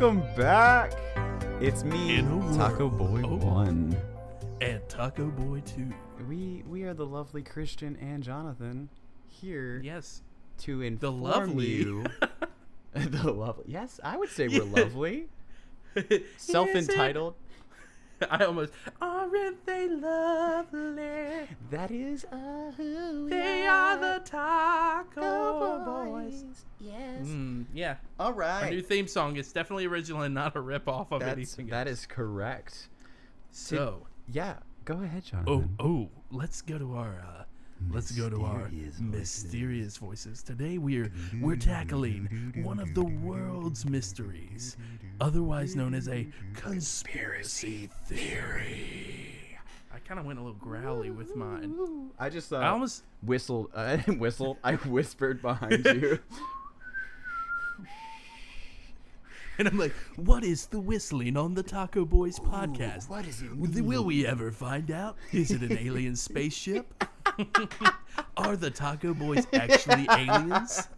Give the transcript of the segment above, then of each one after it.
welcome back. It's me, Taco Boy oh. One. and Taco Boy Two. We we are the lovely Christian and Jonathan here Yes, to inform the lovely. you. the lovely. Yes, I would say we're lovely. Self-entitled. I almost aren't they lovely? That is uh, who They are the Taco Boys. Yes. Mm, yeah, All right. our new theme song is definitely original and not a rip off of That's, anything. that else. is correct. so. Yeah. Go ahead, Oh, oh, let's go to our uh, let's go to our Mysterious voices. mysterious voices. Today we're we're tackling one of the world's mysteries, otherwise known as a conspiracy theory. I kind of went a little growly with mine. I just uh, I almost whistled. I didn't whistle. I whispered behind you. and I'm like, what is the whistling on the Taco Boys podcast? what is it Will- Will we ever find out? Is it an alien spaceship? Are the Taco Boys actually aliens?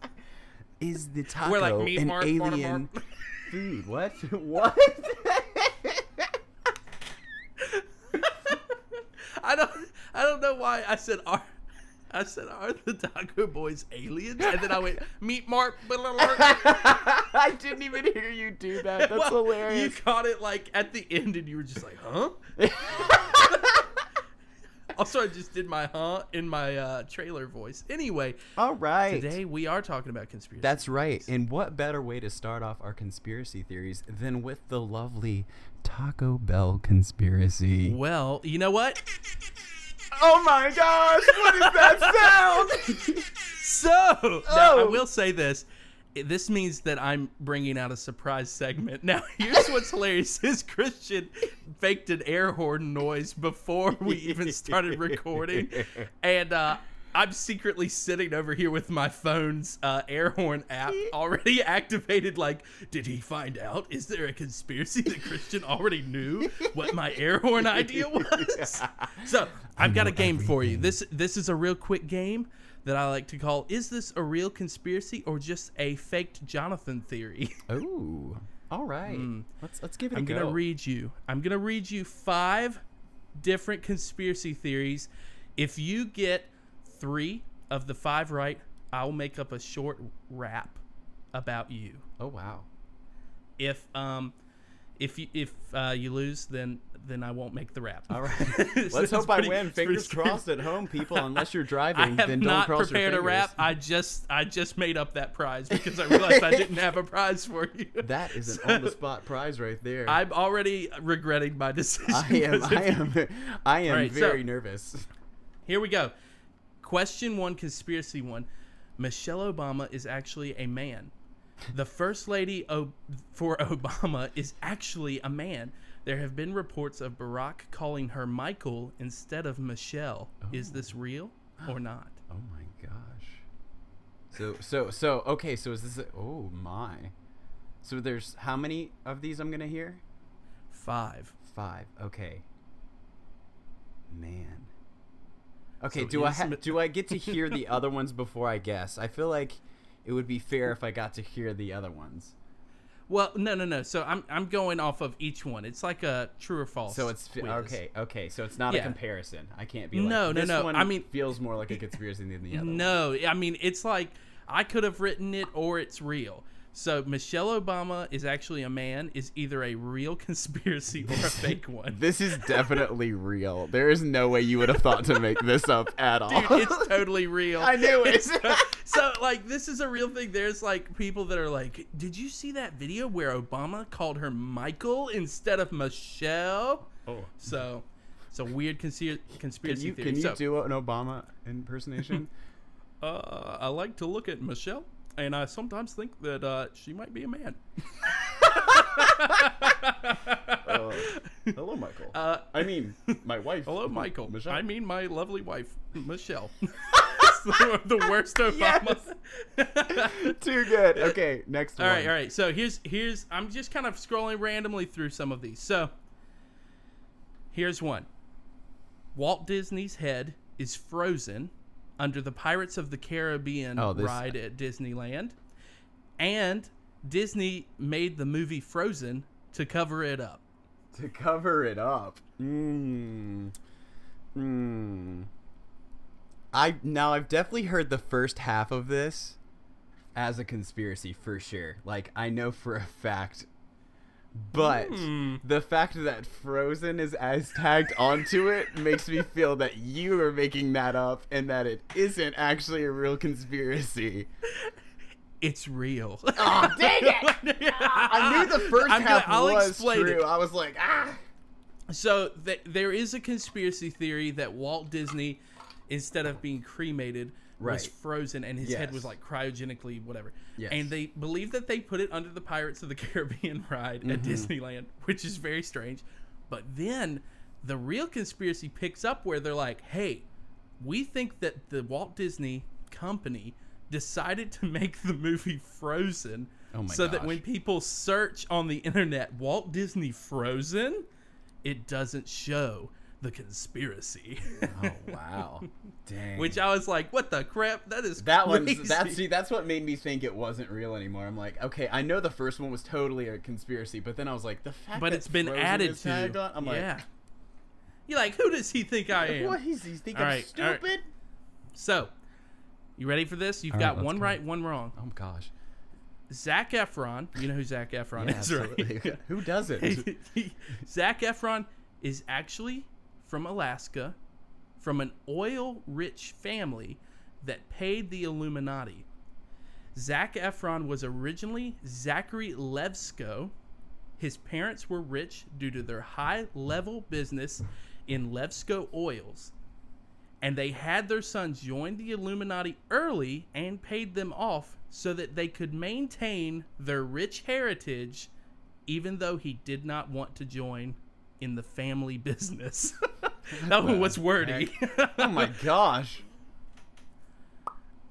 Is the taco We're like an mark, mark, alien food? What? What? I don't I don't know why I said are I said are the Taco Boys aliens? And then I went meat mark. I didn't even hear you do that. That's Well, hilarious. You caught it like at the end and you were just like, huh? also I just did my huh in my uh, trailer voice. Anyway, All right. today we are talking about conspiracy. That's right. theories. And what better way to start off our conspiracy theories than with the lovely Taco Bell conspiracy? Well, you know what? Oh my gosh! What is that sound? So now I Oh. will say this. This means that I'm bringing out a surprise segment. Now, here's what's hilarious: is Christian faked an air horn noise before we even started recording, and uh, I'm secretly sitting over here with my phone's uh, air horn app already activated. Like, did he find out? Is there a conspiracy that Christian already knew what my air horn idea was? So I've got a know game for you. This this is a real quick game that I like to call "Is this a real conspiracy or just a faked Jonathan theory?" Ooh. All right. Let's let's give it I'm a gonna read you. I'm gonna read you five different conspiracy theories. If you get three of the five right, I'll make up a short rap about you. oh wow. If um, if you if uh, you lose, then then I won't make the rap. All right. So Let's hope I win. Fingers crossed at home, people. Unless you're I driving, have then don't not cross prepared a rap. I just I just made up that prize because I realized I didn't have a prize for you. That is an on-the-spot prize right there. I'm already regretting my decision. I am. I am. I am Alright, so- very nervous. Here we go. Question one, conspiracy one. Michelle Obama is actually a man. The first lady o- for Obama is actually a man. There have been reports of Barack calling her Michael instead of Michelle. Is this oh. real or not? Oh my gosh. So so so okay. So is this? A, oh my. So there's how many of these I'm gonna hear? Five. Five. Okay. Man. Okay. So do I ha- do I get to hear the other ones before I guess? I feel like it would be fair if I got to hear the other ones. Well, no, no, no. So I'm I'm going off of each one. It's like a true or false. So it's quiz. okay. Okay. So it's not Yeah. a comparison. I can't be like No, no, this no, One I mean- feels more like a conspiracy than the other. one." No, I mean it's like I could have written it or it's real. So Michelle Obama is actually a man is either a real conspiracy or a fake one. This is definitely real. There is no way you would have thought to make this up at all. Dude, it's totally real. I knew it. so, so, like this is a real thing. There's like people that are like, "Did you see that video where Obama called her Michael instead of Michelle?" oh. So, it's a weird conspiracy Can conspiracy you theory. can you so, do an Obama impersonation? uh, I like to look at Michelle, and I sometimes think that uh, she might be a man. Uh, hello, Michael. Uh, I mean, my wife. Hello, Michael. Michelle. I mean, my lovely wife, Michelle. The, the worst Obama. Too good. Okay, next all one. right, all right. So here's here's I'm just kind of scrolling randomly through some of these. So here's one. Walt Disney's head is frozen under the Pirates of the Caribbean Oh, this- ride at Disneyland, and Disney made the movie Frozen to cover it up. To cover it up. Mm. Mm. I now I've definitely heard the first half of this as a conspiracy for sure. Like I know for a fact. But Hmm. the fact that Frozen is as tagged onto it makes me feel that you are making that up and that it isn't actually a real conspiracy. It's real. Oh, dang it! I knew the 1st I'm half I'll was true. it. I was like, ah. So th- there is a conspiracy theory that Walt Disney, instead of being cremated, was frozen and his head was like cryogenically whatever. Yes. And they believe that they put it under the Pirates of the Caribbean ride Mm-hmm. at Disneyland, which is very strange. But then the real conspiracy picks up where they're like, "Hey, we think that the Walt Disney Company decided to make the movie Frozen." Oh so that when people search on the internet Walt Disney Frozen, it doesn't show the conspiracy. Oh wow, dang. Which I was like, what the crap? That is that crazy. one's that's see that's what made me think it wasn't real anymore. I'm like, okay, I know the first one was totally a conspiracy, but then I was like, the fact but that it's been Frozen added to. on, I'm yeah. like, You're like, who does he think I am? what? He's, he's thinking All right, all right. stupid. So, you ready for this? You've All right, got let's one go. right, one wrong. Oh gosh, Zac Efron, you know who Zac Efron yeah, is, absolutely. right? Who doesn't? Zac Efron is actually from Alaska, from an oil-rich family that paid the Illuminati. Zac Efron was originally Zachary Levsko. His parents were rich due to their high-level business in Levsko Oils. And they had their sons join the Illuminati early and paid them off so that they could maintain their rich heritage even though he did not want to join in the family business. That one was wordy. oh my gosh.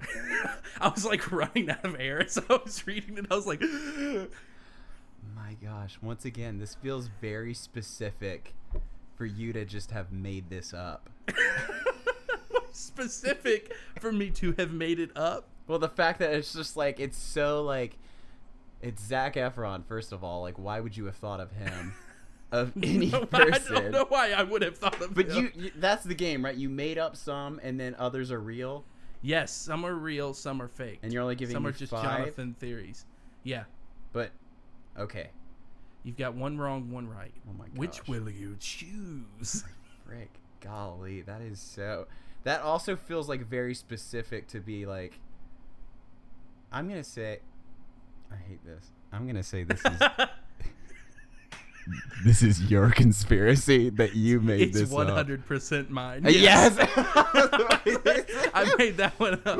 I was like running out of air as I was reading it. I was like, My gosh. Once again, this feels very specific for you to just have made this up. specific for me to have made it up. Well, the fact that it's just like it's so like it's Zac Efron. First of all, like why would you have thought of him, of any I person? I don't know why I would have thought of But you, you, that's the game, right? You made up some, and then others are real, yes, some are real, some are fake. and you're only giving some are just five. Jonathan theories. Yeah, But okay, you've got one wrong, one right. Oh my god. Which will you choose? Rick, golly, that is so. That also feels like very specific to be like. I'm gonna say, I hate this. I'm gonna say this is this is your conspiracy that you made it's this one hundred percent mine. Uh, Yes. I made that one up.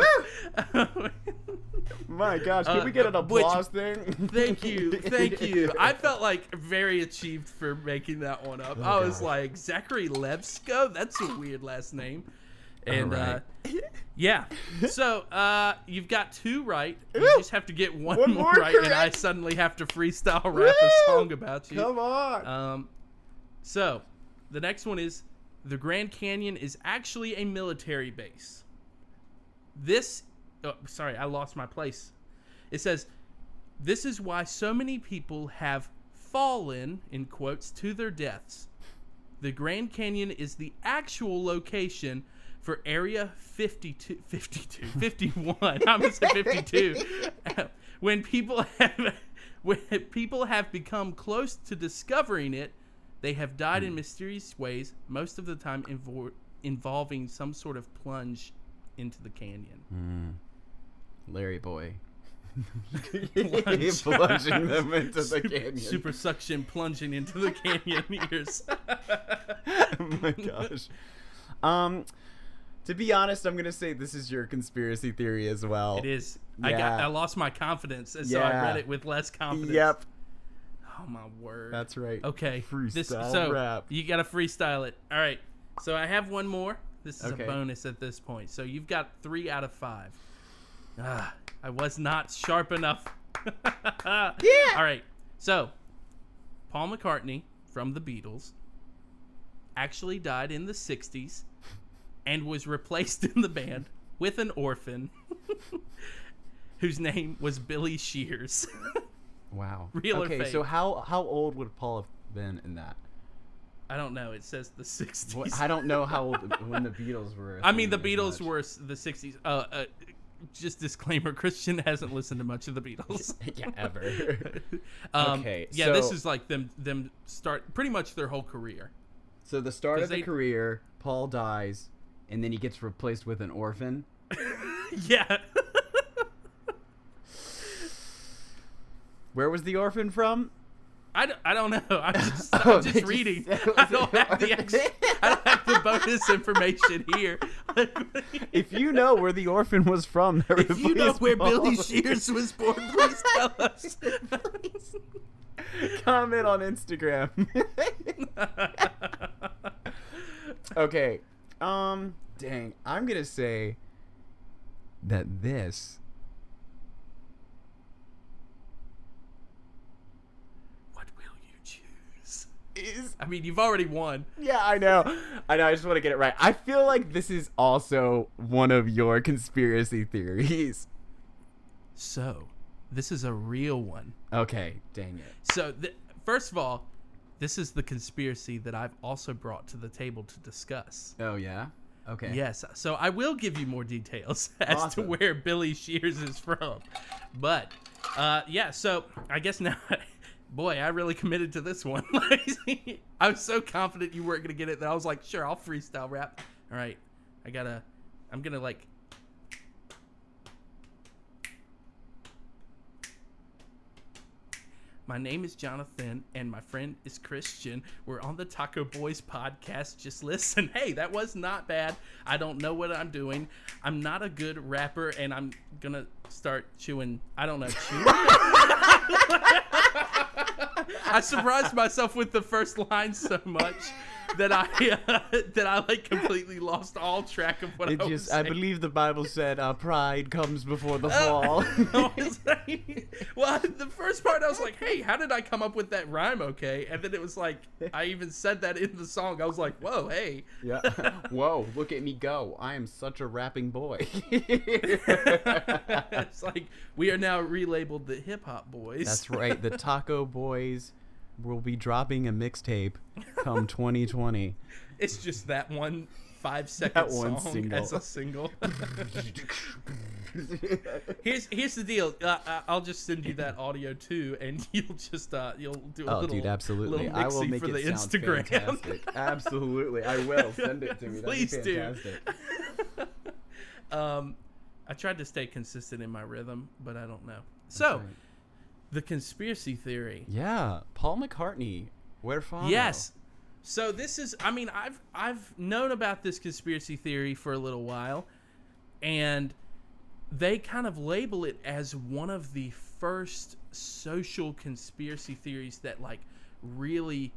My gosh, can Uh, we get an which- applause thing? Thank you, thank you. I felt like very achieved for making that one up. Oh, I was like Zachary Levsko. That's a weird last name. And Alright. uh, yeah, so uh, you've got two right. You Woo! just have to get one, One more more right, and I suddenly have to freestyle rap a song about you. Come on. Um, so the next one is the Grand Canyon is actually a military base. This, oh, sorry, I lost my place. It says, "This is why so many people have fallen in quotes to their deaths. The Grand Canyon is the actual location." For Area 52, 52, 51, I'm gonna say 52. when people have, when people have become close to discovering it, they have died in mysterious ways, most of the time invol- involving some sort of plunge into the canyon. Larry boy. Plunging them into the canyon. Super suction plunging into the canyon ears. oh my gosh. Um, to be honest, I'm gonna say this is your conspiracy theory as well. it is. I got. I lost my confidence, and so I read it with less confidence. Yep, Oh my word. that's right. Okay. This, Freestyle so rap. you got to freestyle it. All right. So I have one more. This is Okay. a bonus at this point. So you've got three out of five. Ah, I was not sharp enough. yeah. All right. So Paul McCartney from the Beatles actually died in the 60s and was replaced in the band with an orphan whose name was Billy Shears. Wow. Real or okay, fake? so how how old would Paul have been in that? I don't know. It says the 60s. What, I don't know how old when the Beatles were. I mean, the Beatles much. were the 60s. Uh, uh, just disclaimer Christian hasn't listened to much of the Beatles. yeah, ever. um, Okay, Yeah, this is like them them start pretty much their whole career. so the start of the they- career, Paul dies, and then he gets replaced with an orphan. yeah. Where was the orphan from? I don't, I don't know. I'm just, Oh, I'm they just just reading. it I don't have the ex- I don't have the bonus information here. If you know where the orphan was from, if you know where Billy Shears was born, please tell us. comment on Instagram. okay. Um dang, I'm to say that this what will you choose? is I mean, you've already won. Yeah, I know. I know, I just want to get it right. I feel like this is also one of your conspiracy theories. So, this is a real one. Okay, dang it. So, th- first of all, this is the conspiracy that I've also brought to the table to discuss. Oh yeah. Okay. Yes, so I will give you more details as Awesome. to where Billy Shears is from. But uh, yeah, so I guess now, boy, I really committed to this one. I was so confident you weren't gonna get it that I was like, sure, I'll freestyle rap. All right, I gotta, I'm gonna like. My name is Jonathan, and my friend is Christian. We're on the Taco Boys podcast. Just listen. Hey, that was not bad. I don't know what I'm doing. I'm not a good rapper, and I'm gonna start chewing. I don't know, chewing. I surprised myself with the first line so much that I uh, that I like completely lost all track of what It I was just I believe the Bible said uh, pride comes before the Uh, fall. Like- well, the first part I was like, "Hey, how did I come up with that rhyme?" Okay, and then it was like I even said that in the song. I was like, "Whoa, hey!" yeah. Whoa, look at me go. I am such a rapping boy. it's like we are now relabeled the hip hop boys. That's right. The Taco Boys will be dropping a mixtape come 2020. It's just that one five second song single. as a single. here's here's the deal. Uh, uh, I'll just send you that audio too, and you'll just uh, you'll do a little. Oh, little dude, absolutely. little I will make for it the sound Instagram. fantastic. Absolutely, I will send it to me. Please do. um, I tried to stay consistent in my rhythm, but I don't know. So, right. The conspiracy theory. Yeah, Paul McCartney. Where from? Yes. So this is I mean I've I've known about this conspiracy theory for a little while and they kind of label it as one of the first social conspiracy theories that like really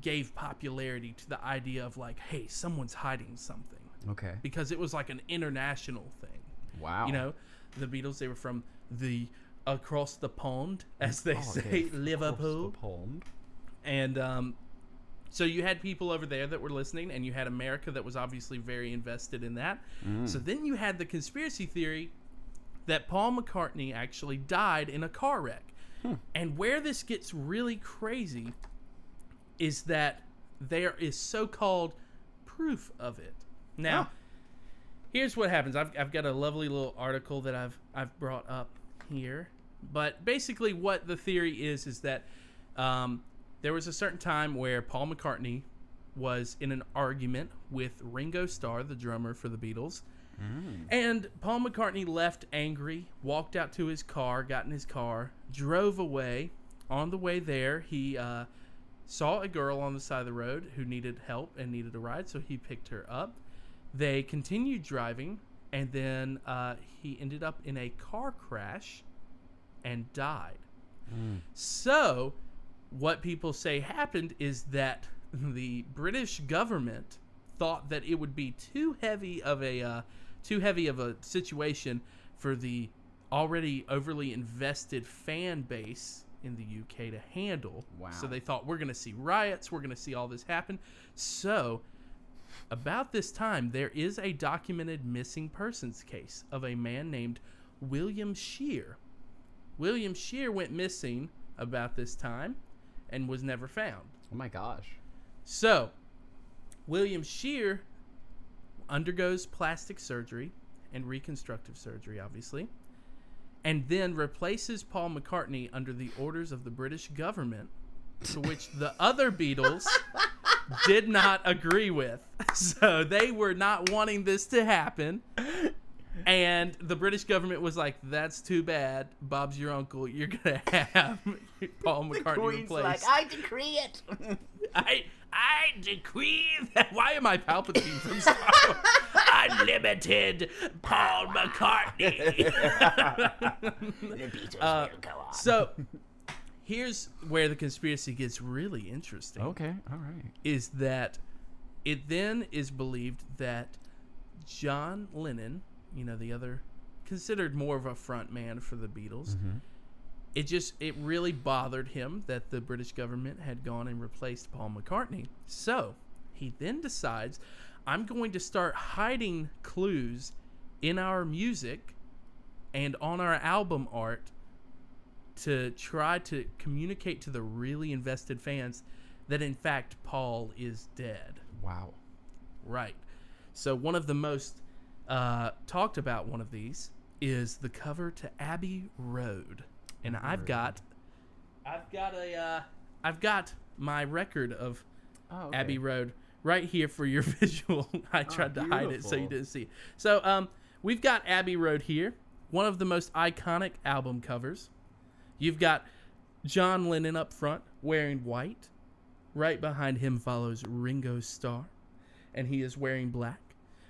gave popularity to the idea of like hey someone's hiding something Okay. because it was like an international thing. Wow. You know, the Beatles they were from the across the pond as they Oh, say okay. Liverpool Across the pond. and um, so you had people over there that were listening, and you had America that was obviously very invested in that. So then you had the conspiracy theory that Paul McCartney actually died in a car wreck. And where this gets really crazy is that there is so called proof of it. Now, Huh. here's what happens. I've, I've got a lovely little article that I've I've brought up here, but basically what the theory is is that um, there was a certain time where Paul McCartney was in an argument with Ringo Starr, the drummer for the Beatles. And Paul McCartney left angry, walked out to his car, got in his car, drove away. On the way there, he uh, saw a girl on the side of the road who needed help and needed a ride, so he picked her up. They continued driving, and then uh, he ended up in a car crash and died. So, what people say happened is that the British government thought that it would be too heavy of a uh, too heavy of a situation for the already overly invested fan base in the UK to handle. Wow. So they thought we're going to see riots, we're going to see all this happen. So about this time, there is a documented missing persons case of a man named William Shear. William Shear went missing about this time and was never found. Oh my gosh. So, William Shear undergoes plastic surgery and reconstructive surgery, obviously, and then replaces Paul McCartney under the orders of the British government, to which the other Beatles did not agree with. So they were not wanting this to happen. And the British government was like, "That's too bad. Bob's your uncle. You're gonna have Paul McCartney the replaced." Like, I decree it. I I decree that. Why am I Palpatine from Star Wars? Unlimited Paul McCartney. the Beatles Uh, so here's where the conspiracy gets really interesting. Okay, all right. Is that it then is believed that John Lennon, you know, the other considered more of a front man for the Beatles, mm-hmm. it just it really bothered him that the British government had gone and replaced Paul McCartney. So he then decides, I'm going to start hiding clues in our music and on our album art to try to communicate to the really invested fans that in fact Paul is dead. Wow. Right. So one of the most uh, talked about one of these is the cover to Abbey Road, and I've got, I've got a, uh, I've got my record of Oh, Abbey Road right here for your visual. I tried to hide it so you didn't see. So um, we've got Abbey Road here, one of the most iconic album covers. You've got John Lennon up front wearing white. Right behind him follows Ringo Starr, and he is wearing black.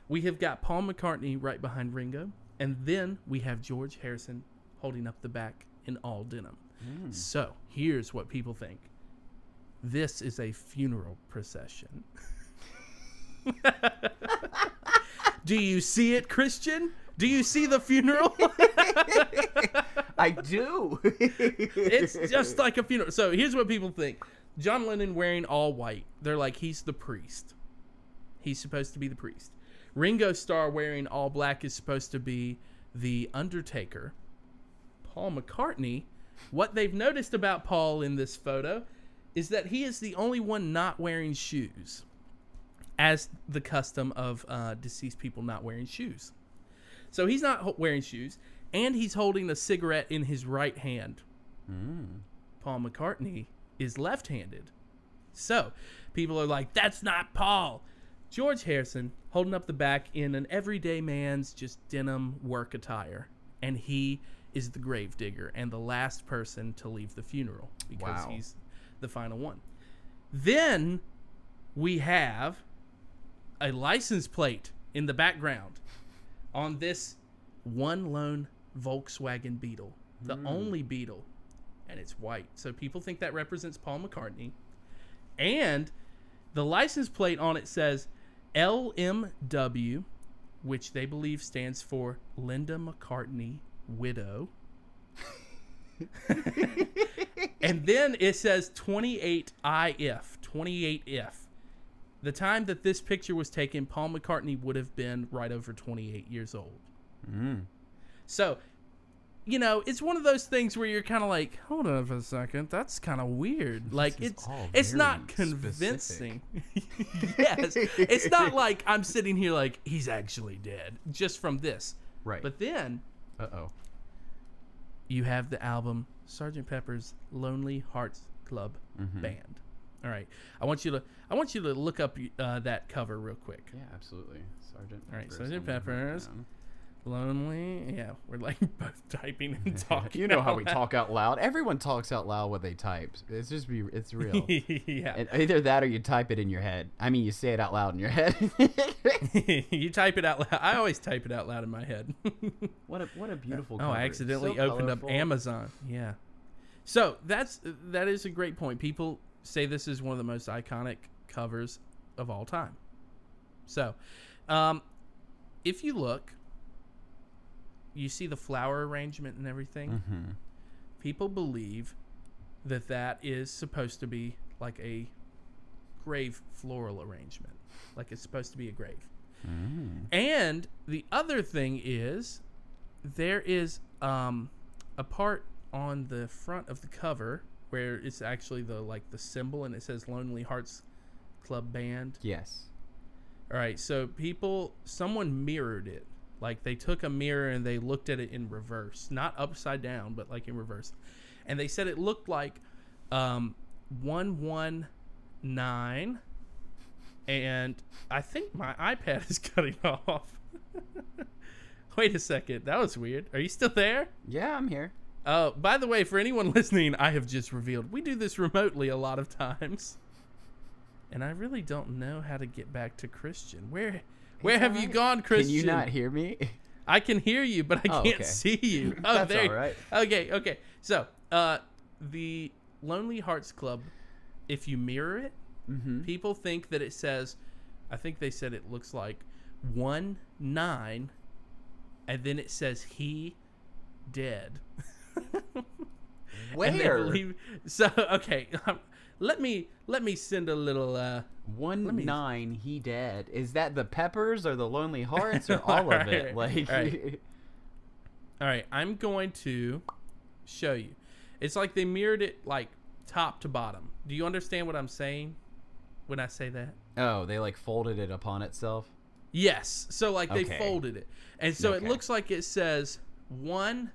We have got Paul McCartney right behind Ringo, and then we have George Harrison holding up the back in all denim. Hmm. So here's what people think this is a funeral procession. Do you see it, Christian? Do you see the funeral? I do. it's just like a funeral. So here's what people think John Lennon wearing all white. They're like, he's the priest. He's supposed to be the priest. Ringo Starr wearing all black is supposed to be the Undertaker. Paul McCartney, what they've noticed about Paul in this photo is that he is the only one not wearing shoes, as the custom of uh, deceased people not wearing shoes. So he's not wearing shoes, and he's holding a cigarette in his right hand. Paul McCartney is left handed. So people are like, that's not Paul. George Harrison holding up the back in an everyday man's just denim work attire. And he is the gravedigger and the last person to leave the funeral because Wow. he's the final one. Then we have a license plate in the background on this one lone Volkswagen Beetle, the hmm. only Beetle, and it's white. So people think that represents Paul McCartney. And the license plate on it says LMW, which they believe stands for Linda McCartney Widow. and then it says 28IF, 28F. The time that this picture was taken, Paul McCartney would have been right over 28 years old. Mm. So, you know, it's one of those things where you're kind of like, hold on for a second, that's kind of weird. Like it's it's not convincing. yes, it's not like I'm sitting here like he's actually dead just from this. Right. But then uh oh. you have the album Sergeant Pepper's Lonely Hearts Club Band. All right, I want you to I want you to look up uh, that cover real quick. Yeah, absolutely. Sergeant. All right, Sergeant Peppers. Lonely, yeah, we're like both typing and talking. You know how we loud. talk out loud. Everyone talks out loud when they type. It's just be. It's real. yeah. and either that or you type it in your head. I mean, you say it out loud in your head. you type it out loud. I always type it out loud in my head. what a what a beautiful. oh, cover. I accidentally so opened up. Amazon. Yeah. So that's that is a great point. People say this is one of the most iconic covers of all time. So, um, if you look, you see the flower arrangement and everything. Mhm. People believe that that is supposed to be like a grave floral arrangement, like it's supposed to be a grave. Mm. And the other thing is, there is um, a part on the front of the cover where it's actually the like the symbol and it says Lonely Hearts Club Band. Yes. All right, so people, someone mirrored it. Like they took a mirror and they looked at it in reverse, not upside down, but like in reverse, and they said it looked like um, one one nine, and I think my iPad is cutting off. Wait a second, that was weird. Are you still there? Yeah, I'm here. Uh, by the way, for anyone listening, I have just revealed we do this remotely a lot of times, and I really don't know how to get back to Christian. Where, where have you alright. gone, Christian? Can you not hear me? I can hear you, but I Oh, can't okay. see you. Oh, That's there. all right. Okay, okay. So, uh, the Lonely Hearts Club, if you mirror it, Mm-hmm. people think that it says, I think they said it looks like one nine, and then it says he dead. Where? Believe, so okay, let me let me send a little. uh One me- nine, he dead. Is that the Peppers or the Lonely Hearts or all of it? Like, alright. All right, I'm going to show you. It's like they mirrored it like top to bottom. Do you understand what I'm saying when I say that? oh, they like folded it upon itself. Yes. So like they Okay. folded it. And so it looks like it says 1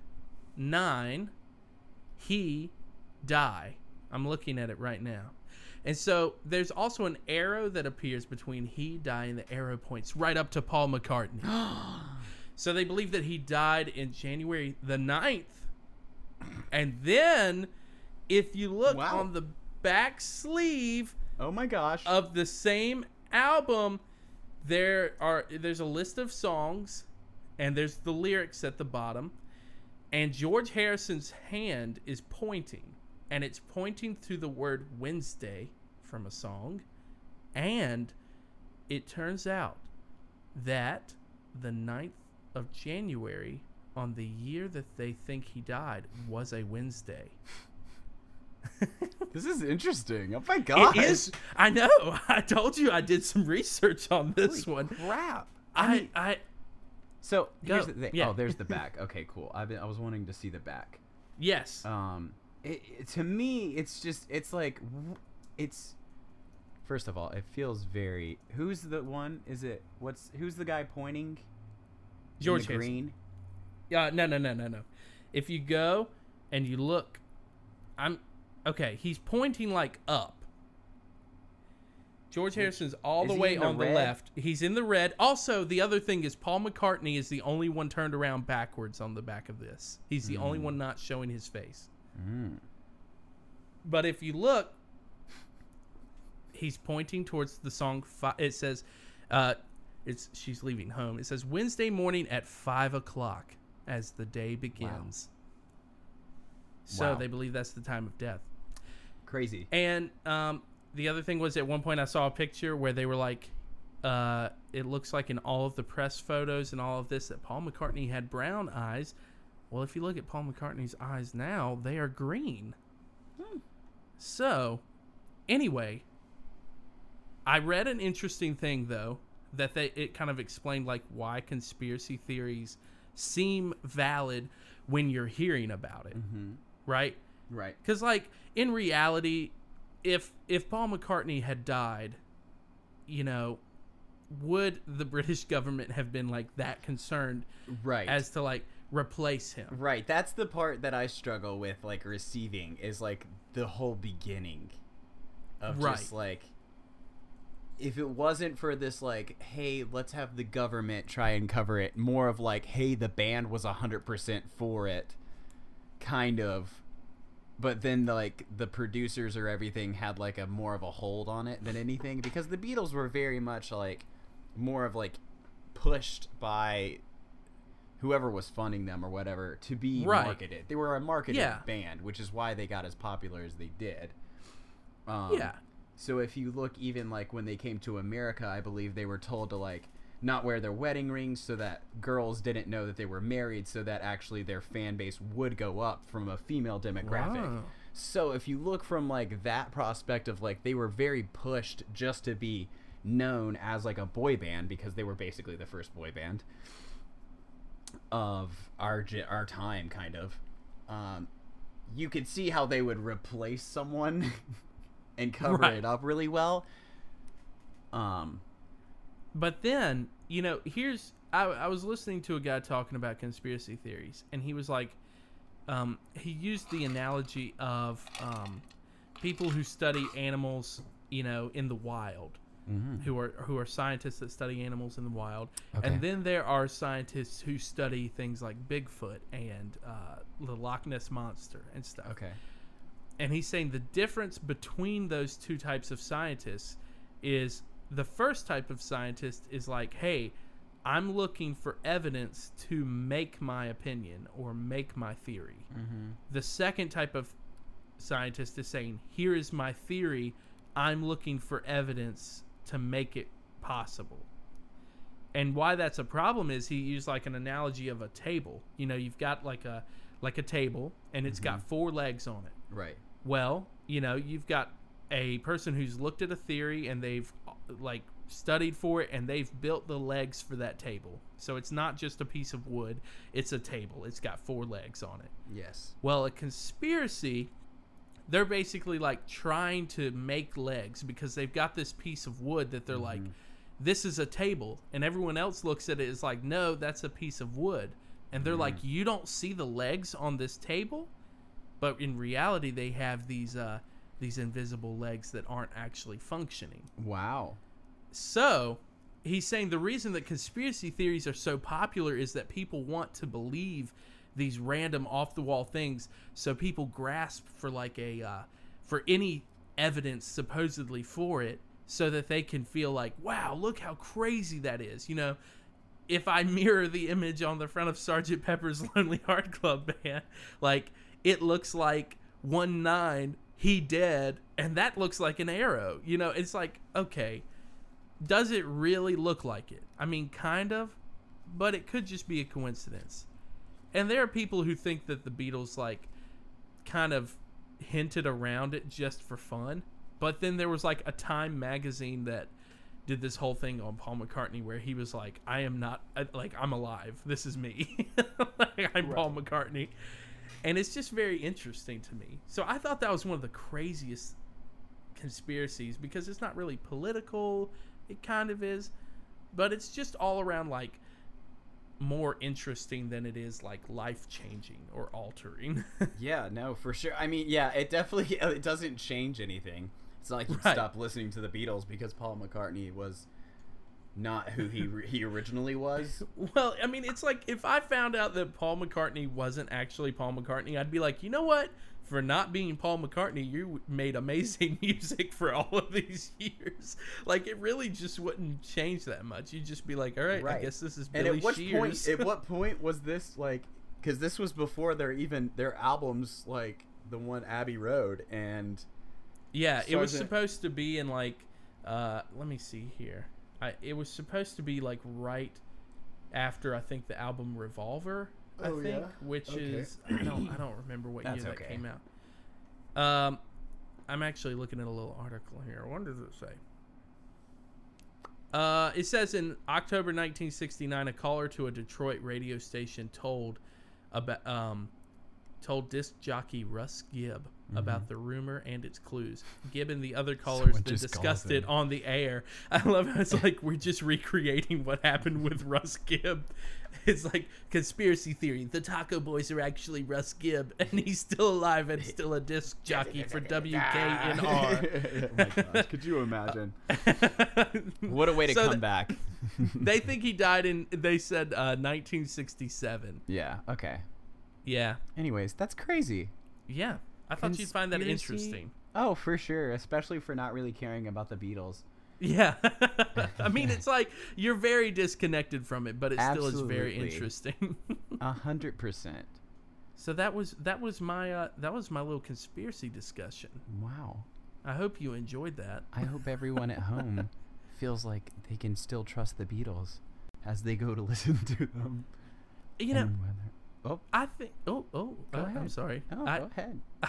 9 he die. I'm looking at it right now. And so there's also an arrow that appears between he die and the arrow points right up to Paul McCartney. so they believe that he died in January the 9th. And then if you look Wow. on the back sleeve Oh my gosh. of the same album there are there's a list of songs and there's the lyrics at the bottom and George Harrison's hand is pointing and it's pointing to the word Wednesday from a song and it turns out that the 9th of January on the year that they think he died was a Wednesday. this is interesting. Oh my god. It is. I know. I told you I did some research on this Holy one. Crap. I, I, So here's Go. the thing. Yeah. Oh, there's the back. Okay, cool. I've been, I was wanting to see the back. yes. Um, it, it- to me, it's just it's like it's. First of all, it feels very. Who's the one? Is it what's who's the guy pointing? George green. Yeah. No. No. No. No. No. If you go and you look, I'm okay. He's pointing like up. George Harrison's all is the way the on the left. He's in the red. Also, the other thing is Paul McCartney is the only one turned around backwards on the back of this. He's the only hmm. one not showing his face. Mm. But if you look, he's pointing towards the song. Fi- it says, uh, "It's she's leaving home." It says Wednesday morning at five o'clock as the day begins. So Wow. they believe that's the time of death. Crazy. And um, the other thing was at one point I saw a picture where they were like, uh, it looks like in all of the press photos and all of this that Paul McCartney had brown eyes. Well, if you look at Paul McCartney's eyes now, they are green. So, anyway, I read an interesting thing though that they it kind of explained like why conspiracy theories seem valid when you're hearing about it, Mm-hmm. right? Right. Because like in reality, if if Paul McCartney had died, you know, would the British government have been like that concerned Right. as to like replace him? Right, that's the part that I struggle with, like receiving, is like the whole beginning of just like, if it wasn't for this, like, hey, let's have the government try and cover it, more of like, hey, the band was hundred percent for it, kind of, but then like the producers or everything had like a more of a hold on it than anything because the Beatles were very much like more of like pushed by whoever was funding them or whatever to be Right. marketed. They were a marketed Yeah. band, which is why they got as popular as they did. Um, Yeah. So if you look even like when they came to America, I believe they were told to like not wear their wedding rings so that girls didn't know that they were married so that actually their fan base would go up from a female demographic. Wow. So if you look from like that prospect of like they were very pushed just to be known as like a boy band because they were basically the first boy band of our our time kind of um you could see how they would replace someone and cover Right. it up really well. Um, But then, you know, here's I, I was listening to a guy talking about conspiracy theories, and he was like, um, he used the analogy of um, people who study animals, you know, in the wild, who are who are scientists that study animals in the wild, Okay. and then there are scientists who study things like Bigfoot and uh, the Loch Ness monster and stuff. Okay. and he's saying the difference between those two types of scientists is the first type of scientist is like hey i'm looking for evidence to make my opinion or make my theory. The second type of scientist is saying here is my theory. I'm looking for evidence to make it possible and why that's a problem is he used like an analogy of a table you know you've got like a like a table and it's got mm-hmm. four legs on it Right. well, you know, you've got a person who's looked at a theory and they've like studied for it and they've built the legs for that table. So it's not just a piece of wood, it's a table. It's got four legs on it. Yes. Well, a conspiracy, they're basically like trying to make legs because they've got this piece of wood that they're like, this is a table. And everyone else looks at it as like, no, that's a piece of wood. And they're like, you don't see the legs on this table? But in reality, they have these, uh, these invisible legs that aren't actually functioning. Wow. So he's saying the reason that conspiracy theories are so popular is that people want to believe these random off the wall things. So people grasp for like a uh, for any evidence supposedly for it, so that they can feel like, wow, look how crazy that is. You know, if I mirror the image on the front of Sergeant Pepper's Lonely Heart Club Band, like it looks like one nine, he dead, and that looks like an arrow. You know, it's like okay, does it really look like it? I mean, kind of, but it could just be a coincidence. And there are people who think that the Beatles like kind of hinted around it just for fun. But then there was like a Time magazine that did this whole thing on Paul McCartney where he was like, "I am not like I'm alive. This is me. like, I'm Paul McCartney." And it's just very interesting to me. So I thought that was one of the craziest conspiracies because it's not really political. It kind of is, but it's just all around like more interesting than it is like life changing or altering. Yeah, no, for sure. I mean, yeah, it definitely it doesn't change anything. It's not like you Right. stop listening to the Beatles because Paul McCartney was not who he he originally was. well, I mean, it's like if I found out that Paul McCartney wasn't actually Paul McCartney, I'd be like, you know what? For not being Paul McCartney, you made amazing music for all of these years. Like it really just wouldn't change that much. You'd just be like, all right, I guess this is And Billy at what Shears. point? At what point was this like? Because this was before their even their albums like the one Abbey Road and Yeah, it was supposed to be in like uh let me see here. I it was supposed to be like right after I think the album Revolver, I Oh, think, yeah? which Okay. is I don't I don't remember what year That's that okay. came out. Um I'm actually looking at a little article here. What does it say? Uh, it says in October 1969, a caller to a Detroit radio station told about um, told disc jockey Russ Gibb about the rumor and its clues. Gibb and the other callers Someone then discussed it on the air. I love how it's like we're just recreating what happened with Russ Gibb. It's like conspiracy theory. The Taco Boys are actually Russ Gibb, and he's still alive and still a disc jockey for WKNR. oh my gosh, could you imagine? What a way to So come th- back. they think he died in. They said uh, 1967. yeah. Okay. Yeah, Anyways, that's crazy. yeah. I thought you'd find that interesting. Oh, for sure, especially for not really caring about the Beatles. Yeah, I mean, it's like you're very disconnected from it, but it still is very interesting. A hundred percent. so that was that was my uh, that was my little conspiracy discussion. Wow. I hope you enjoyed that. I hope everyone at home feels like they can still trust the Beatles as they go to listen to them. You know, oh, I think. Oh, oh, Go uh, I'm sorry. oh, I, go ahead.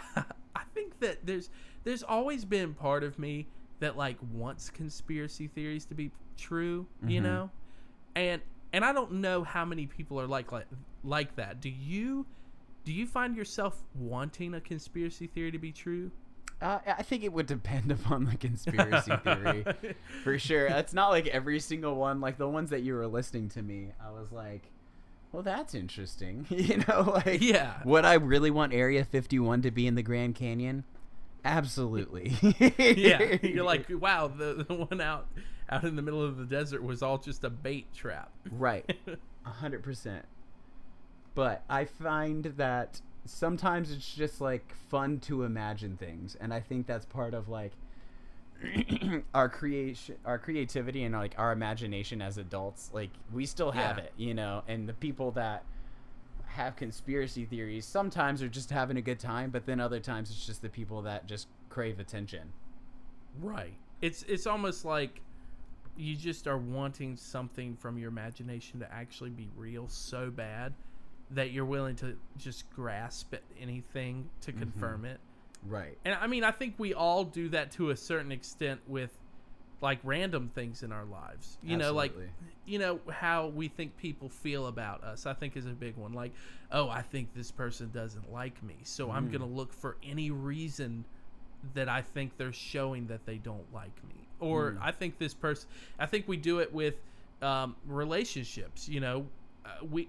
I think that there's there's always been part of me that like wants conspiracy theories to be true, you Mhm. know? And and I don't know how many people are like like like that. Do you Do you find yourself wanting a conspiracy theory to be true? Uh, I think it would depend upon the conspiracy theory, for sure. It's not like every single one. Like the ones that you were listening to me, I was like, "Well, that's interesting." you know, like, Yeah. Would I really want Area 51 to be in the Grand Canyon? Absolutely. yeah, you're like, wow, the, the one out out in the middle of the desert was all just a bait trap. Right. A hundred percent. But I find that sometimes it's just like fun to imagine things, and I think that's part of like our creation, our creativity, and like our imagination as adults. Like we still have Yeah. it, you know. And the people that have conspiracy theories sometimes are just having a good time, but then other times it's just the people that just crave attention. Right. It's it's almost like you just are wanting something from your imagination to actually be real so bad that you're willing to just grasp at anything to mm-hmm. confirm it. Right. And I mean, I think we all do that to a certain extent with like random things in our lives. You know, like you know how we think people feel about us. I think is a big one. Like, oh, I think this person doesn't like me, so I'm Mm. going to look for any reason that I think they're showing that they don't like me. Or Mm. I think this person I think we do it with um, relationships, you know. Uh, we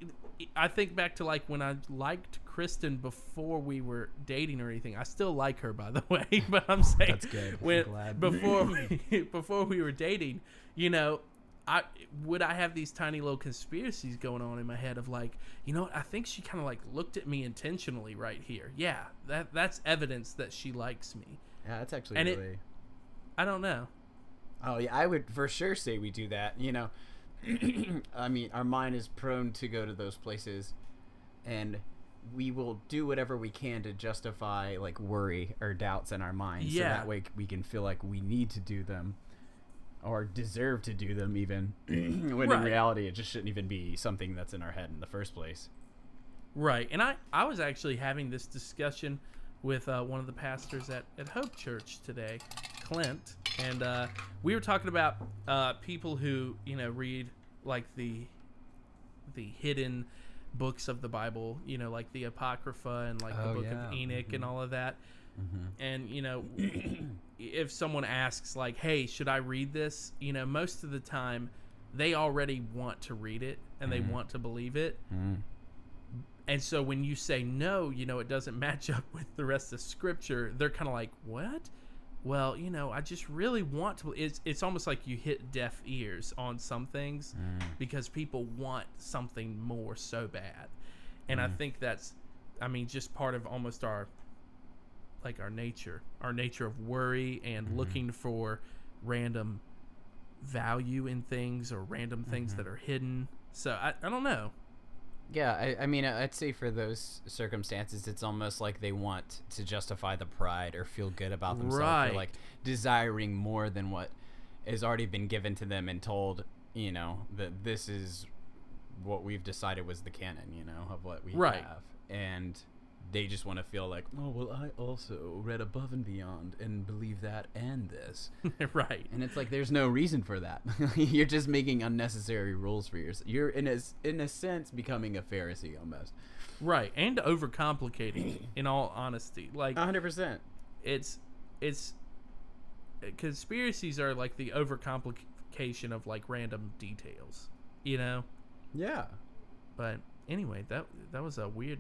I think back to like when I liked Kristen before we were dating or anything. I still like her by the way, but I'm saying That's good. When before we, before we were dating, you know, I would I have these tiny little conspiracies going on in my head of like, you know, what, I think she kind of like looked at me intentionally right here. Yeah, that that's evidence that she likes me. Yeah, that's actually And it- really. I don't know. Oh yeah, I would for sure say we do that. You know, I mean, our mind is prone to go to those places, and we will do whatever we can to justify like worry or doubts in our minds. So that way we can feel like we need to do them, or deserve to do them, even when Right. in reality it just shouldn't even be something that's in our head in the first place. Right. And I, I was actually having this discussion with uh, one of the pastors at, at Hope Church today, Clint. And uh, we were talking about uh, people who, you know, read like the the hidden books of the Bible, you know, like the Apocrypha and like the Oh, book yeah. of Enoch and mm-hmm. all of that. Mm-hmm. And, you know, if someone asks, like, hey, should I read this? You know, most of the time they already want to read it and they mm-hmm. want to believe it. And so when you say no, you know, it doesn't match up with the rest of scripture, they're kind of like, "What?" Well, you know, I just really want to it's it's almost like you hit deaf ears on some things mm. because people want something more so bad. And I mm. think that's I mean, just part of almost our like our nature, our nature of worry and mm-hmm. looking for random value in things or random things that mm-hmm. are hidden. So I, I don't know. Yeah, I, I mean, I'd say for those circumstances, it's almost like they want to justify the pride or feel good about themselves, Right. or like desiring more than what has already been given to them and told, you know, that this is what we've decided was the canon, you know, of what we Right. have, and they just want to feel like, oh well, I also read above and beyond and believe that and this, right. and it's like there's no reason for that. You're just making unnecessary rules for yourself. You're in a in a sense becoming a Pharisee almost. Right. And overcomplicating in all honesty. Like hundred percent. it's it's eh, conspiracies are like the overcomplication of like random details, you know? Yeah. But anyway, that that was a weird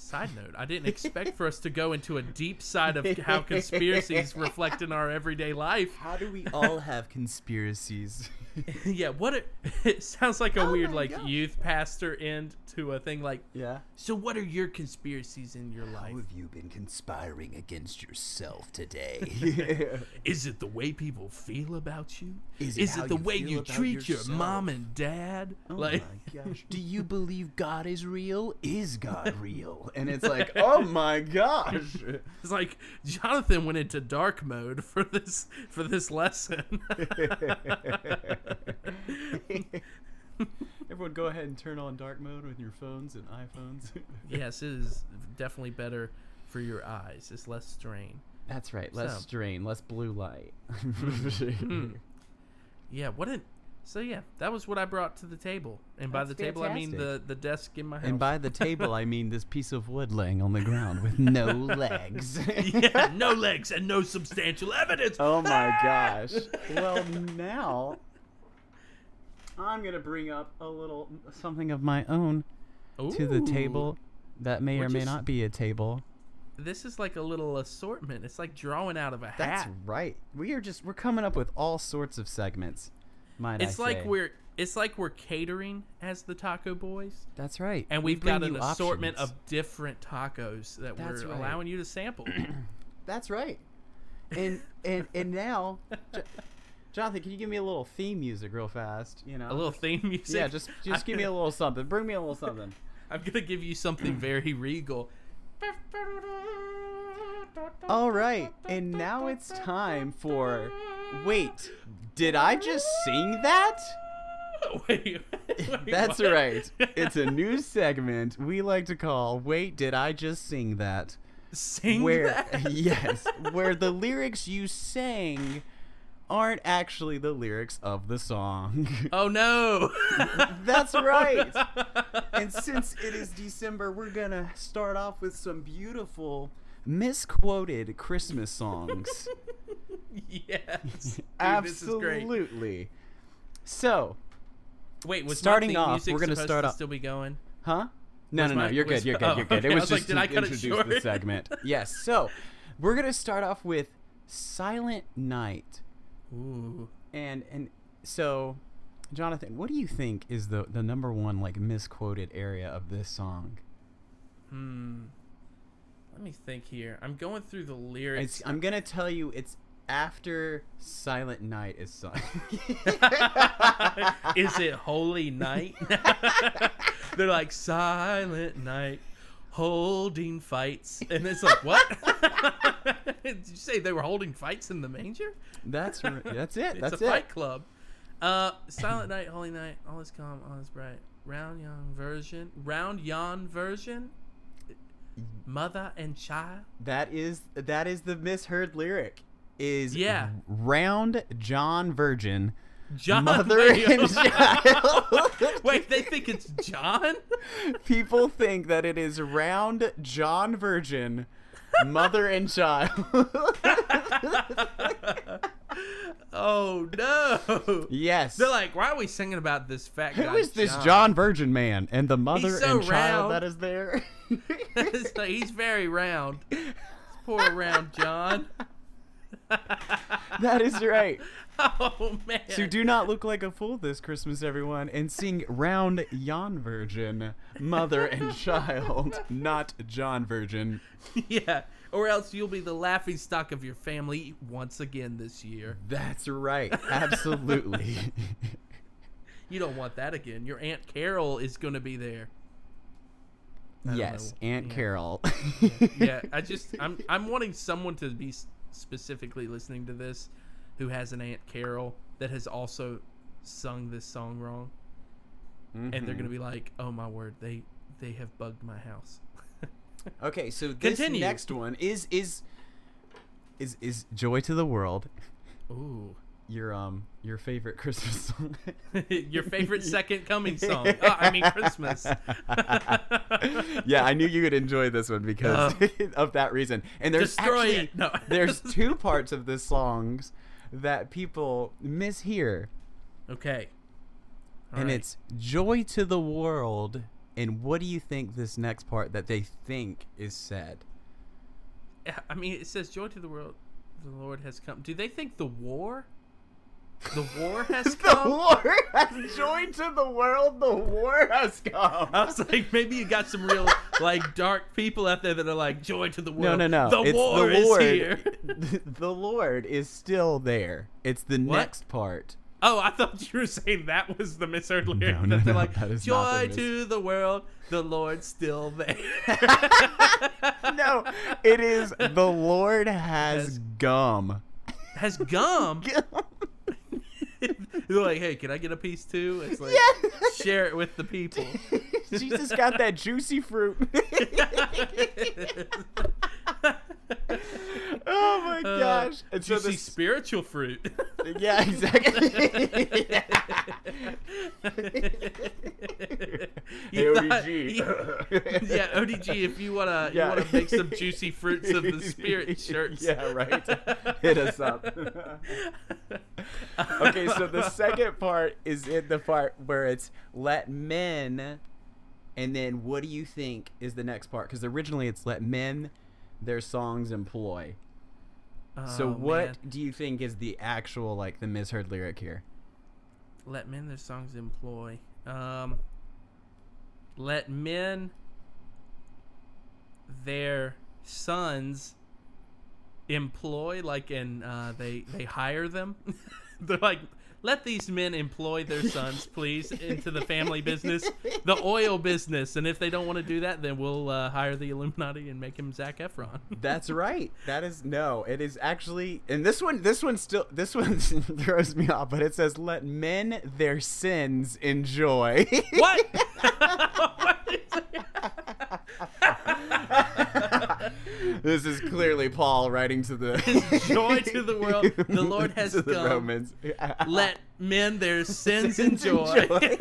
side note. I didn't expect for us to go into a deep side of how conspiracies reflect in our everyday life. How do we all have conspiracies? yeah, what a, it sounds like a Oh weird like gosh. youth pastor end to a thing like yeah. so what are your conspiracies in your life? How have you been conspiring against yourself today? Is it the way people feel about you? Is Is it it, the you way you about treat your mom and dad? Oh like, my gosh. Do you believe God is real? Is God real? And it's like, oh my gosh. it's like Jonathan went into dark mode for this for this lesson. Everyone, go ahead and turn on dark mode with your phones and iPhones. yes, it is definitely better for your eyes. It's less strain. That's right. Less So- strain, less blue light. Mm-hmm. Yeah, what an So yeah, that was what I brought to the table, and by That's the table I mean the the desk in my house. And by the table, I mean this piece of wood laying on the ground with no legs. yeah, no legs and no substantial evidence. Oh my gosh. Well, now I'm going to bring up a little something of my own to the table that may or may not be a table. This is like a little assortment. It's like drawing out of a hat. That's right. We are just we're coming up with all sorts of segments. Might It's I like say. we're it's like we're catering as the Taco Boys, That's right. and We we've got an assortment options. of different tacos that That's we're right. allowing you to sample. That's right. And and and now, Jonathan, can you give me a little theme music real fast? You know, a little theme music. Yeah, just just give me a little something. Bring me a little something. I'm gonna give you something very regal. All right, and now it's time for. Wait, did I just sing that? Wait, wait, That's what? right. It's a new segment we like to call "Wait, did I just sing that?" Sing where that. yes, where the lyrics you sang aren't actually the lyrics of the song. Oh no! That's right. and since it is December, we're gonna start off with some beautiful misquoted Christmas songs. yes, Dude, this is great. Absolutely. So, Wait, was Starting off, we're gonna supposed start to off- still be going? huh? No, Was no, no. my- You're was- good. You're good. You're good. okay, It was, was just did to introduce the segment. Yes. So, we're gonna start off with "Silent Night," Ooh. and and so, Jonathan, what do you think is the the number one like misquoted area of this song? Hmm. Let me think here. I'm going through the lyrics. It's, I'm gonna tell you, it's after Silent Night is sung. is it Holy Night? They're like Silent Night, holding fights, and it's like what? Did you say they were holding fights in the manger? That's r- that's it. It's that's a it. fight club. Uh, Silent Night, Holy Night, all is calm, all is bright. Round yon version, round yon version. Mother and child. That is that is the misheard lyric. Is Yeah. round John Virgin, John. mother wait, and child. wait, they think it's John? People think that it is round John Virgin, mother and child. oh no. yes. They're like, why are we singing about this fat guy? Who is this John Virgin man and the mother so and child round. that is there? He's very round. Poor round John. that is right. Oh man. So do not look like a fool this Christmas, everyone, and sing round yon virgin, mother and child, not John Virgin. yeah. Or else you'll be the laughing stock of your family once again this year. That's right. Absolutely. You don't want that again. Your Aunt Carol is going to be there. Yes, know. Aunt Yeah. Carol. yeah, I just I'm I'm wanting someone to be specifically listening to this who has an Aunt Carol that has also sung this song wrong and they're going to be like, "Oh my word, they they have bugged my house." Okay, so this Continue. next one is is is is Joy to the World. Ooh. Your um your favorite Christmas song. Your favorite second coming song. Oh, I mean Christmas. yeah, I knew you would enjoy this one because of that reason. And there's actually, it. No. there's two parts of this songs that people mishear, Okay. All and right. it's "Joy to the World." And what do you think this next part that they think is said? I mean, it says joy to the world. The Lord has come. Do they think the war? The war has come. the war has joy to the world. The war has come. I was like, maybe you got some real like dark people out there that are like joy to the world. no, no. The it's war the Lord. is here. the Lord is still there. It's the What? next part. Oh, I thought you were saying that was the misheard lyric. No, that they're no, like, that not the joy to the world, the Lord's still there. no, it is the Lord has Has- gum. Has gum. Gum. They're like, hey, can I get a piece too? It's like, Yeah. share it with the people. Jesus got that juicy fruit. oh my Uh, gosh! And so juicy this, spiritual fruit. Yeah, exactly. He Hey, thought- ODG. he- yeah, ODG. If you wanna, Yeah. you wanna make some juicy fruits of the spirit shirts. Yeah, right. Hit us up. okay, so the second part is in the part where it's let men, and then what do you think is the next part? Because originally it's let men their songs employ. So Oh, what man. do you think is the actual like the misheard lyric here? Let men their songs employ. Um, let men their sons employ, like, and uh, they they hire them. They're like, let these men employ their sons, please, into the family business, the oil business. And if they don't want to do that, then we'll uh, hire the Illuminati and make him Zac Efron. That's right. That is no. It is actually, and this one, this one still, this one throws me off. But it says, "Let men their sins enjoy." what? What? this is clearly Paul writing to the Joy to the world. The Lord has to the come. Romans. let men their sins Sins enjoy. enjoy.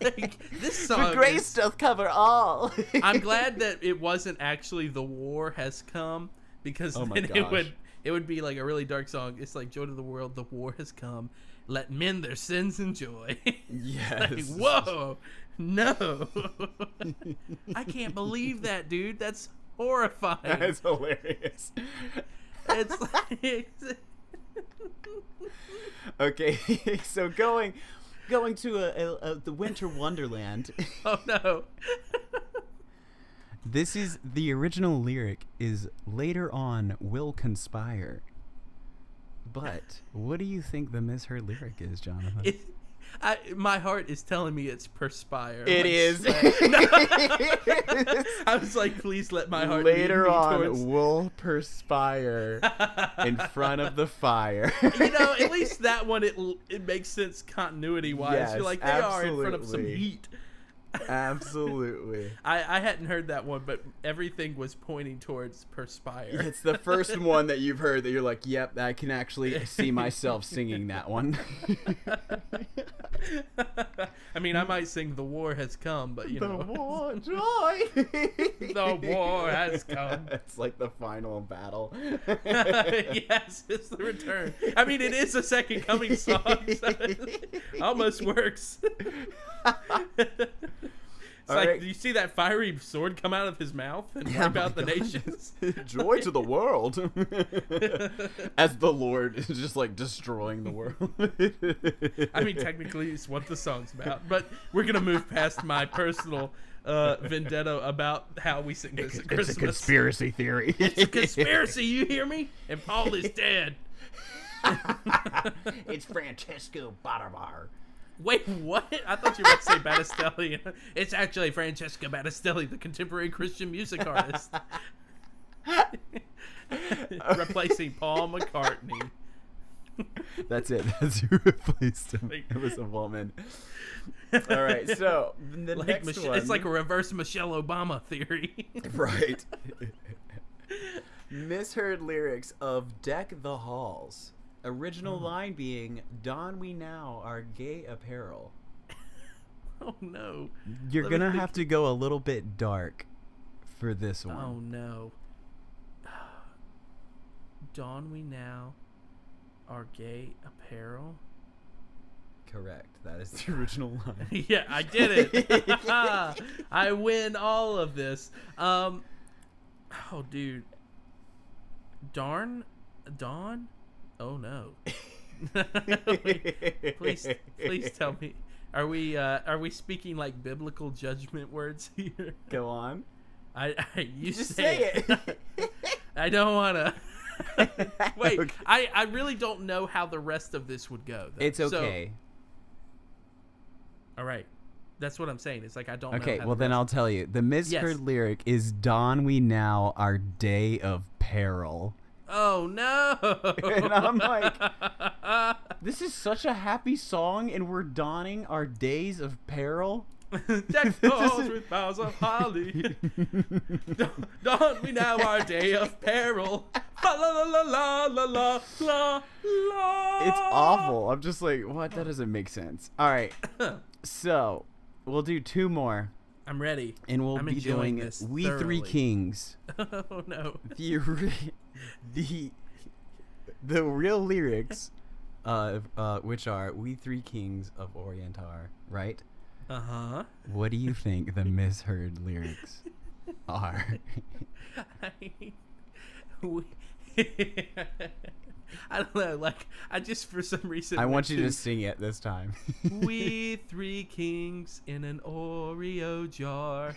Like, this song. For grace is- doth cover all. I'm glad that it wasn't actually the war has come because Oh my then it would it would be like a really dark song. It's like joy to the world, the war has come. Let men their sins enjoy. Yes. like, whoa, no, I can't believe that, dude. That's horrifying. That's hilarious. it's like Okay, so going going to a, a, a the winter wonderland. oh no. This is the original lyric is later on will conspire. But what do you think the misheard lyric is, Jonathan? It, I, my heart is telling me it's perspire. It like is. I was like, please let my heart Later on towards- will perspire in front of the fire. you know, at least that one it it makes sense continuity wise. Yes, You're like they are in front of some absolutely. heat. Absolutely. I, I hadn't heard that one, but everything was pointing towards perspire. It's the first one that you've heard that you're like, yep, I can actually see myself singing that one. I mean, I might sing "The War Has Come," but you the know, war joy. The war has come. It's like the final battle. yes, it's the return. I mean, it is a second coming song, so it almost works. It's like right. you see that fiery sword come out of his mouth and wipe out the God. nations. Joy to the world. As the Lord is just like destroying the world. I mean, technically, it's what the song's about, but we're gonna move past my personal uh, vendetta about how we sing this at Christmas. it's a conspiracy theory. It's a conspiracy. You hear me? And Paul is dead. it's Francesco Barabar. Wait, what? I thought you were going to say Battistelli. It's actually Francesca Battistelli, the contemporary Christian music artist, replacing Paul McCartney. That's it. That's who replaced him. It was a woman. All right, so the Like next Mich- one. it's like a reverse Michelle Obama theory. right. Misheard lyrics of "Deck the Halls." Original line being "Don we now our gay apparel." oh no! You're Let gonna have to go a little bit dark for this one. Oh no! Don we now our gay apparel? Correct. That is the original line. yeah, I did it. I win all of this. Um, oh, dude. Darn, Dawn. Oh no. please, please tell me. Are we uh, are we speaking like biblical judgment words here? Go on. I, I you Just say, say it. I don't want to. Wait, Okay. I, I really don't know how the rest of this would go. though. It's So- okay. all right, that's what I'm saying. It's like I don't. know okay, well the then I'll tell you. The misheard Yes. lyric is "Don we now our day of peril." Oh no! And I'm like- This is such a happy song, and we're donning our days of peril. Deck the halls with boughs of holly. don't we now our day of peril. La la la la la la la la. It's awful. I'm just like, what? That doesn't make sense. All right. So, we'll do two more, I'm ready. and we'll I'm be doing this We Three. Kings. oh no. Ori- the the real lyrics, uh, uh, which are "We Three Kings of Orient are," right? Uh huh. What do you think the misheard lyrics are? we, I don't know. Like I just for some reason I want you to sing it this time. we three kings in an Oreo jar.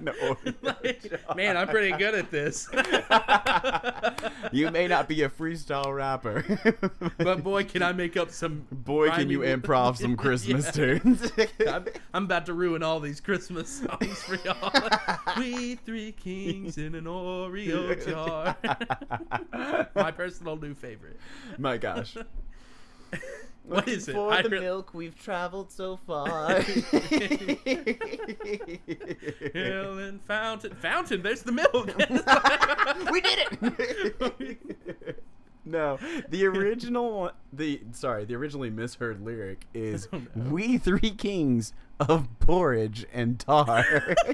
Like, man, I'm pretty good at this. you may not be a freestyle rapper, but boy, can I make up some. boy, can you improv some Christmas tunes. I'm, I'm about to ruin all these Christmas songs for y'all. we three kings in an Oreo jar. My personal new favorite. My gosh. What is it? For I the re- milk, we've traveled so far. Hill and fountain. Fountain, there's the milk. we did it. no, the original the sorry, the originally misheard lyric is Oh, no. "We three kings of porridge and tar."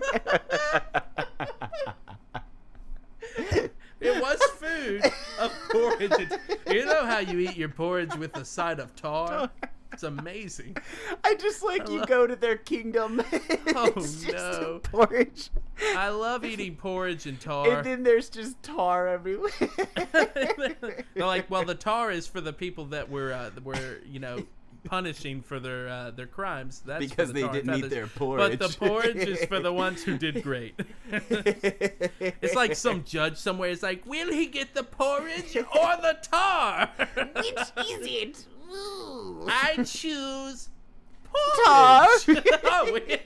It was food of porridge. You know how you eat your porridge with a side of tar? It's amazing. I just like I you love- go to their kingdom. Oh, no. porridge, I love eating porridge and tar. and then there's just tar everywhere. They're like, well, the tar is for the people that were uh, that were you know punishing for their uh, their crimes. That's for because the they didn't eat their porridge. But the porridge is for the ones who did great. it's like some judge somewhere is like, will he get the porridge or the tar? Which is it? Ooh. I choose Tar. porridge. Oh, we,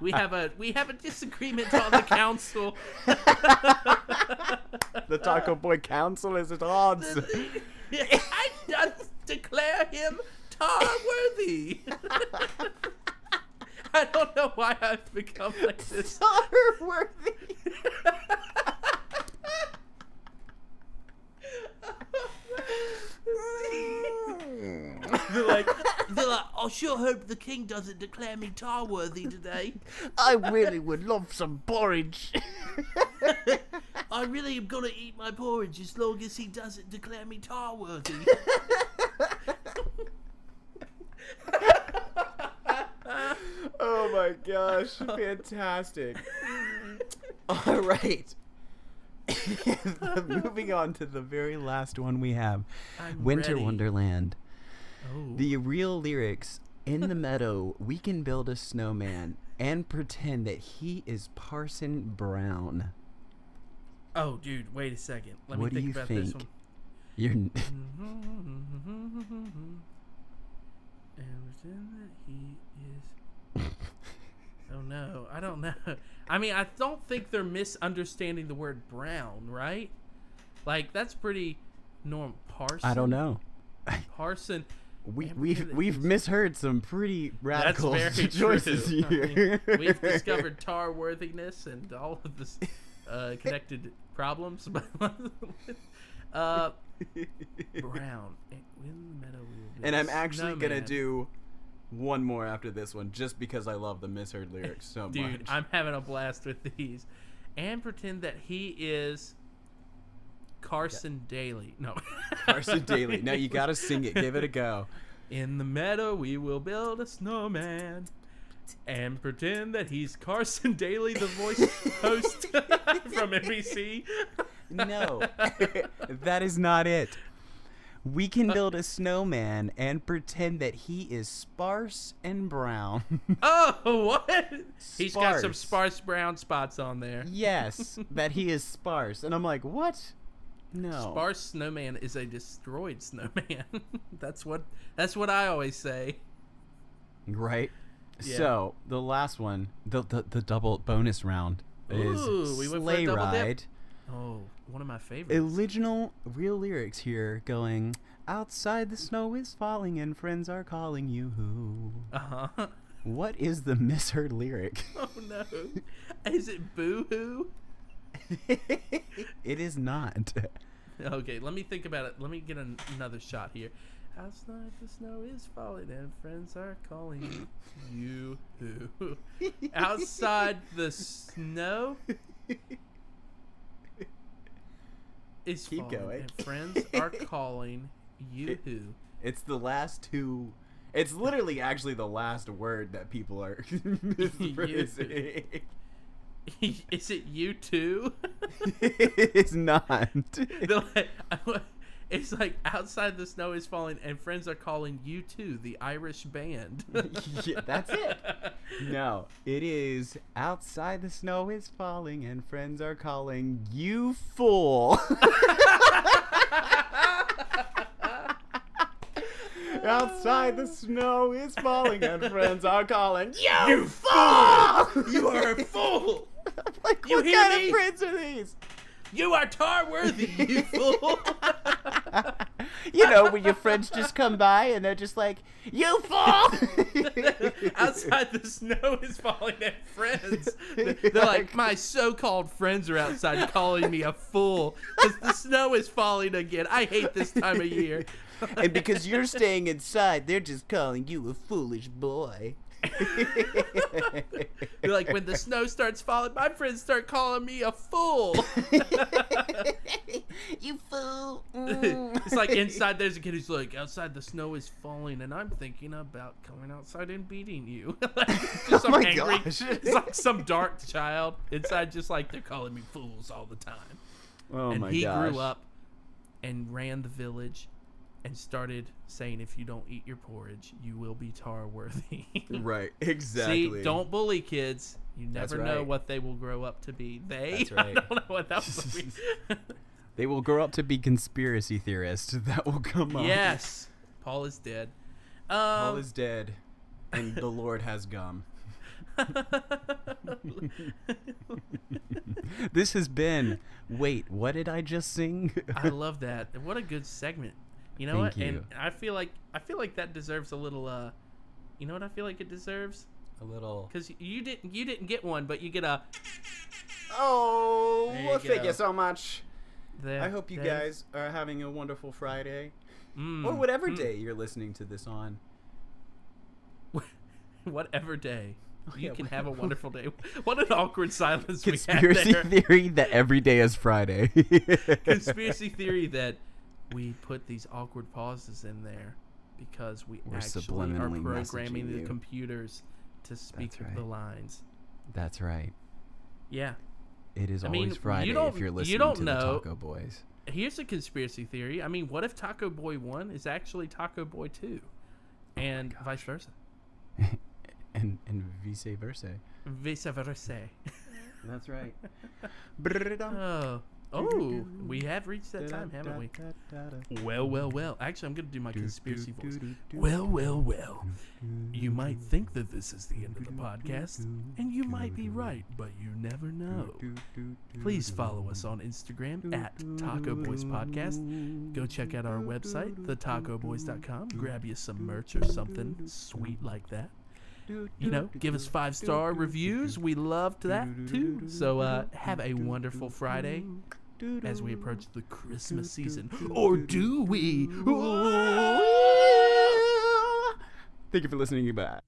we have a we have a disagreement on the council. the Taco Boy Council is at odds. I doth declare him tar worthy. I don't know why I've become like this. Tar worthy. They're like, they're like, I sure hope the king doesn't declare me tar worthy today. I really would love some porridge. I really am gonna eat my porridge as long as he doesn't declare me tar worthy. oh my gosh, fantastic. All right. Moving on to the very last one we have I'm Winter ready. Wonderland. Oh. The real lyrics In the meadow, we can build a snowman and pretend that he is Parson Brown. oh, dude, wait a second. Let What do me think you about this think? one. You're And pretend that he is. Oh no, I don't know. I mean, I don't think they're misunderstanding the word brown, right? Like that's pretty normal. Parson. I don't know. Parson. We, we've we've misheard some pretty radical choices true. I mean, we've discovered tar worthiness and all of this uh, connected problems. uh, brown. In the meadow we will and I'm actually gonna snowman. do one more after this one, just because I love the misheard lyrics so Dude, much. I'm having a blast with these. And pretend that he is Carson Daly. No. Carson Daly. No, you gotta sing it. Give it a go. In the meadow, we will build a snowman. And pretend that he's Carson Daly, the voice host from NBC. No, that is not it. We can uh, build a snowman and pretend that he is sparse and brown. Oh, what? He's got some Sparse. sparse brown spots on there. yes, that he is sparse. And I'm like, what? No. Sparse snowman is a destroyed snowman. that's what that's what I always say. Right? Yeah. So, the last one, the, the, the double bonus round is Ooh, we went for a Sleigh double dip. Ride. Oh, one of my favorites. Original, real lyrics here going. Outside the snow is falling and friends are calling you. Who. Uh huh. What is the misheard lyric? Oh no. Is it boo hoo? it is not. Okay, let me think about it. Let me get an- another shot here. Outside the snow is falling and friends are calling you. Who? Outside the snow is Keep falling going. and friends are calling you. Who? It's the last two. It's literally actually the last word that people are mispronouncing. is it you too? it's not. Like- it's like outside the snow is falling and friends are calling you too, the Irish band. Yeah, that's it. No, it is outside the snow is falling and friends are calling you fool. outside the snow is falling and friends are calling you, You fool. you are a fool. like You what hear kind me? of friends are these? You are tar worthy, you fool. You know when your friends just come by and they're just like you fool. outside the snow is falling and friends. They're like, my so-called friends are outside calling me a fool because the snow is falling again. I hate this time of year. and because you're staying inside, they're just calling you a foolish boy. They're like, when the snow starts falling, my friends start calling me a fool. you fool. Mm. it's like inside there's a kid who's like, outside the snow is falling, and I'm thinking about coming outside and beating you. like, just oh some Oh my angry, gosh. it's like some dark child inside, just like they're calling me fools all the time. Oh and my he gosh. grew up and ran the village and started saying, if you don't eat your porridge, you will be tar worthy. Right, exactly. See, don't bully kids. You never know what they will grow up to be. They, That's right. I don't know what that was. They will grow up to be conspiracy theorists. That will come up. yes, Paul is dead. Um, Paul is dead, and the Lord has gum. This has been. Wait, what did I just sing? I love that. What a good segment. You know Thank what? And. I feel like I feel like that deserves a little. uh You know what I feel like it deserves? a little. Because you didn't you didn't get one, but you get a. Oh, well, thank you so much. There, I hope you there. guys are having a wonderful Friday, Mm, or whatever mm, day you're listening to this on. whatever day. You yeah, can have a wonderful day. What an awkward silence we Conspiracy theory that every day is Friday. Conspiracy theory that we put these awkward pauses in there because we We're actually are programming the you. computers to speak That's the lines. That's right. Yeah. It is I mean, always you Friday don't- if you're you listening don't to know. the Taco Boys. Here's a conspiracy theory. I mean, what if Taco Boy 1 is actually Taco Boy 2? And gosh. vice versa. and and vice versa. Vice versa. That's right. Oh. Oh, we have reached that time, haven't we? Well, well, well. Actually, I'm going to do my conspiracy voice. Well, well, well. You might think that this is the end of the podcast, and you might be right, but you never know. Please follow us on Instagram at Taco Boys Podcast. Go check out our website, thetacoboys.com. Grab you some merch or something sweet like that. You know, give us five star reviews. We loved that too. So uh, have a wonderful Friday as we approach the Christmas season. Or do we? Thank you for listening. Bye.